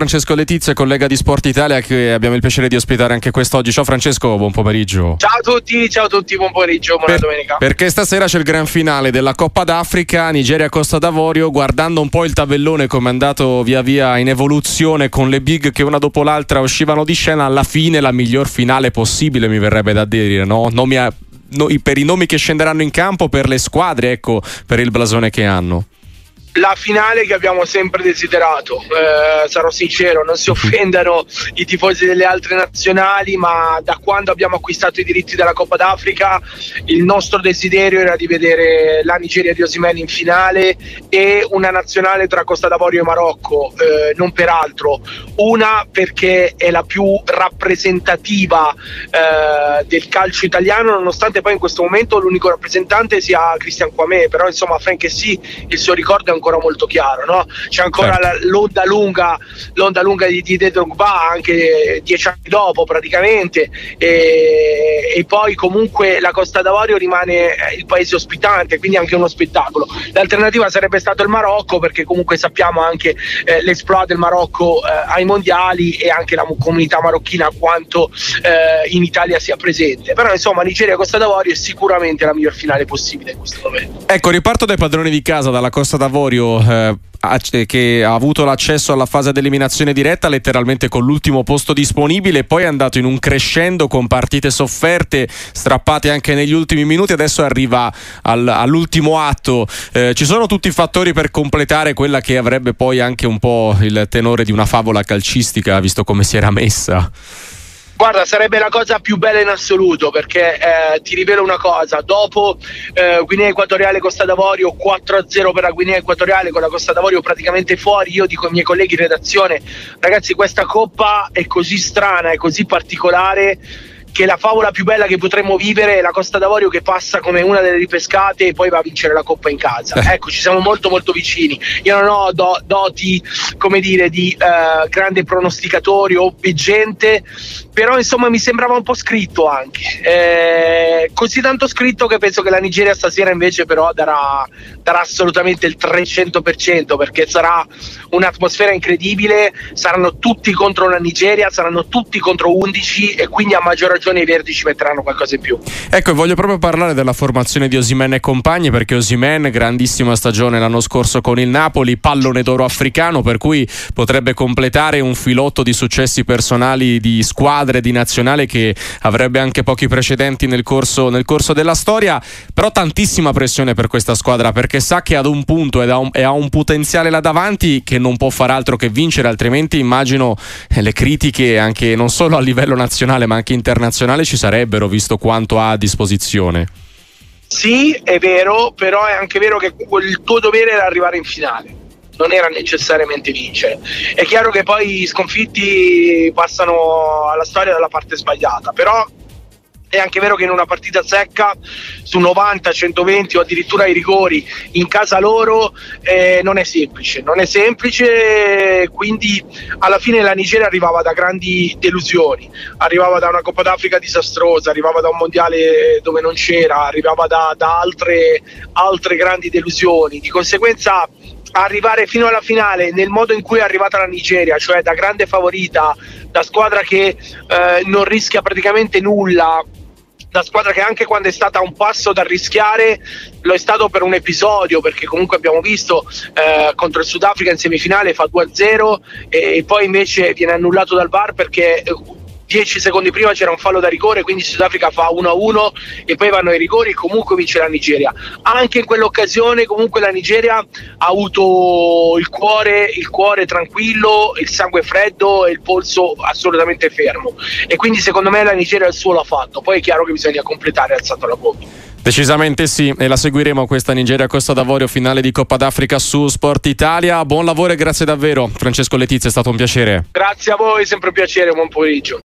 Francesco Letizia, collega di Sport Italia che abbiamo il piacere di ospitare anche quest'oggi. Ciao Francesco, buon pomeriggio. Ciao a tutti, ciao a tutti, buon pomeriggio, buona Per- domenica. Perché stasera c'è il gran finale della Coppa d'Africa, Nigeria-Costa d'Avorio, guardando un po' il tabellone come è andato via via in evoluzione con le big che una dopo l'altra uscivano di scena, alla fine la miglior finale possibile mi verrebbe da dire, no? Nomi a- no- per i nomi che scenderanno in campo, per le squadre, ecco, per il blasone che hanno. La finale che abbiamo sempre desiderato, eh, sarò sincero, non si offendano i tifosi delle altre nazionali, ma da quando abbiamo acquistato i diritti della Coppa d'Africa il nostro desiderio era di vedere la Nigeria di Osimhen in finale e una nazionale tra Costa d'Avorio e Marocco, eh, non per altro, una perché è la più rappresentativa eh, del calcio italiano, nonostante poi in questo momento l'unico rappresentante sia Cristian Quamè, però insomma Frank sì, il suo ricordo è ancora molto chiaro, no? c'è ancora Certo. la- l'onda lunga, l'onda lunga di Didier Drogba anche dieci anni dopo praticamente e, e poi comunque la Costa d'Avorio rimane eh, il paese ospitante, quindi anche uno spettacolo. L'alternativa sarebbe stato il Marocco perché comunque sappiamo anche eh, l'esploit del Marocco eh, ai mondiali e anche la mu- comunità marocchina quanto eh, in Italia sia presente. Però insomma Nigeria Costa d'Avorio è sicuramente la miglior finale possibile in questo momento. Ecco, riparto dai padroni di casa, dalla Costa d'Avorio, eh, ac- che ha avuto l'accesso alla fase d'eliminazione diretta letteralmente con l'ultimo posto disponibile, poi è andato in un crescendo con partite sofferte, strappate anche negli ultimi minuti, adesso arriva al- all'ultimo atto. Eh, ci sono tutti i fattori per completare quella che avrebbe poi anche un po' il tenore di una favola calcistica, visto come si era messa. Guarda, sarebbe la cosa più bella in assoluto perché eh, ti rivelo una cosa, dopo eh, Guinea Equatoriale Costa d'Avorio 4-0 per la Guinea Equatoriale con la Costa d'Avorio praticamente fuori, io dico ai miei colleghi in redazione, ragazzi questa coppa è così strana, è così particolare che la favola più bella che potremmo vivere è la Costa d'Avorio che passa come una delle ripescate e poi va a vincere la coppa in casa. Eh. Ecco, ci siamo molto molto vicini. Io non ho do- doti, come dire, di eh, grande pronosticatore o veggente, però insomma mi sembrava un po' scritto anche. Eh, così tanto scritto che penso che la Nigeria stasera invece però darà, darà assolutamente il 300% perché sarà un'atmosfera incredibile, saranno tutti contro la Nigeria, saranno tutti contro 11 e quindi a maggior ragione i verdi ci metteranno qualcosa in più. Ecco, e voglio proprio parlare della formazione di Osimen e compagni, perché Osimen, grandissima stagione l'anno scorso con il Napoli, pallone d'oro africano, per cui potrebbe completare un filotto di successi personali di squadre, di nazionale che avrebbe anche pochi precedenti nel corso, nel corso della storia, però tantissima pressione per questa squadra, perché sa che ad un punto ed ha un, e un potenziale là davanti che non può far altro che vincere, altrimenti immagino eh, le critiche anche non solo a livello nazionale ma anche internazionale ci sarebbero, visto quanto ha a disposizione. Sì, è vero, però è anche vero che il tuo dovere era arrivare in finale. Non era necessariamente vincere. È chiaro che poi i sconfitti passano alla storia dalla parte sbagliata, però è anche vero che in una partita secca su 90, 120 o addirittura ai rigori in casa loro eh, non è semplice, non è semplice, quindi alla fine la Nigeria arrivava da grandi delusioni, arrivava da una Coppa d'Africa disastrosa, arrivava da un mondiale dove non c'era, arrivava da, da altre, altre grandi delusioni, di conseguenza arrivare fino alla finale nel modo in cui è arrivata la Nigeria, cioè da grande favorita, da squadra che eh, non rischia praticamente nulla, da squadra che anche quando è stata un passo da rischiare lo è stato per un episodio perché comunque abbiamo visto eh, contro il Sudafrica in semifinale fa 2-0 e, e poi invece viene annullato dal VAR perché eh, 10 secondi prima c'era un fallo da rigore quindi Sudafrica fa 1-1 e poi vanno ai rigori e comunque vince la Nigeria anche in quell'occasione comunque la Nigeria ha avuto il cuore, il cuore tranquillo il sangue freddo e il polso assolutamente fermo e quindi secondo me la Nigeria il suo l'ha fatto poi è chiaro che bisogna completare alzando la bomba Decisamente sì, e la seguiremo questa Nigeria Costa d'Avorio finale di Coppa d'Africa su Sport Italia. Buon lavoro e grazie davvero. Francesco Letizia, è stato un piacere. grazie a voi sempre un piacere buon pomeriggio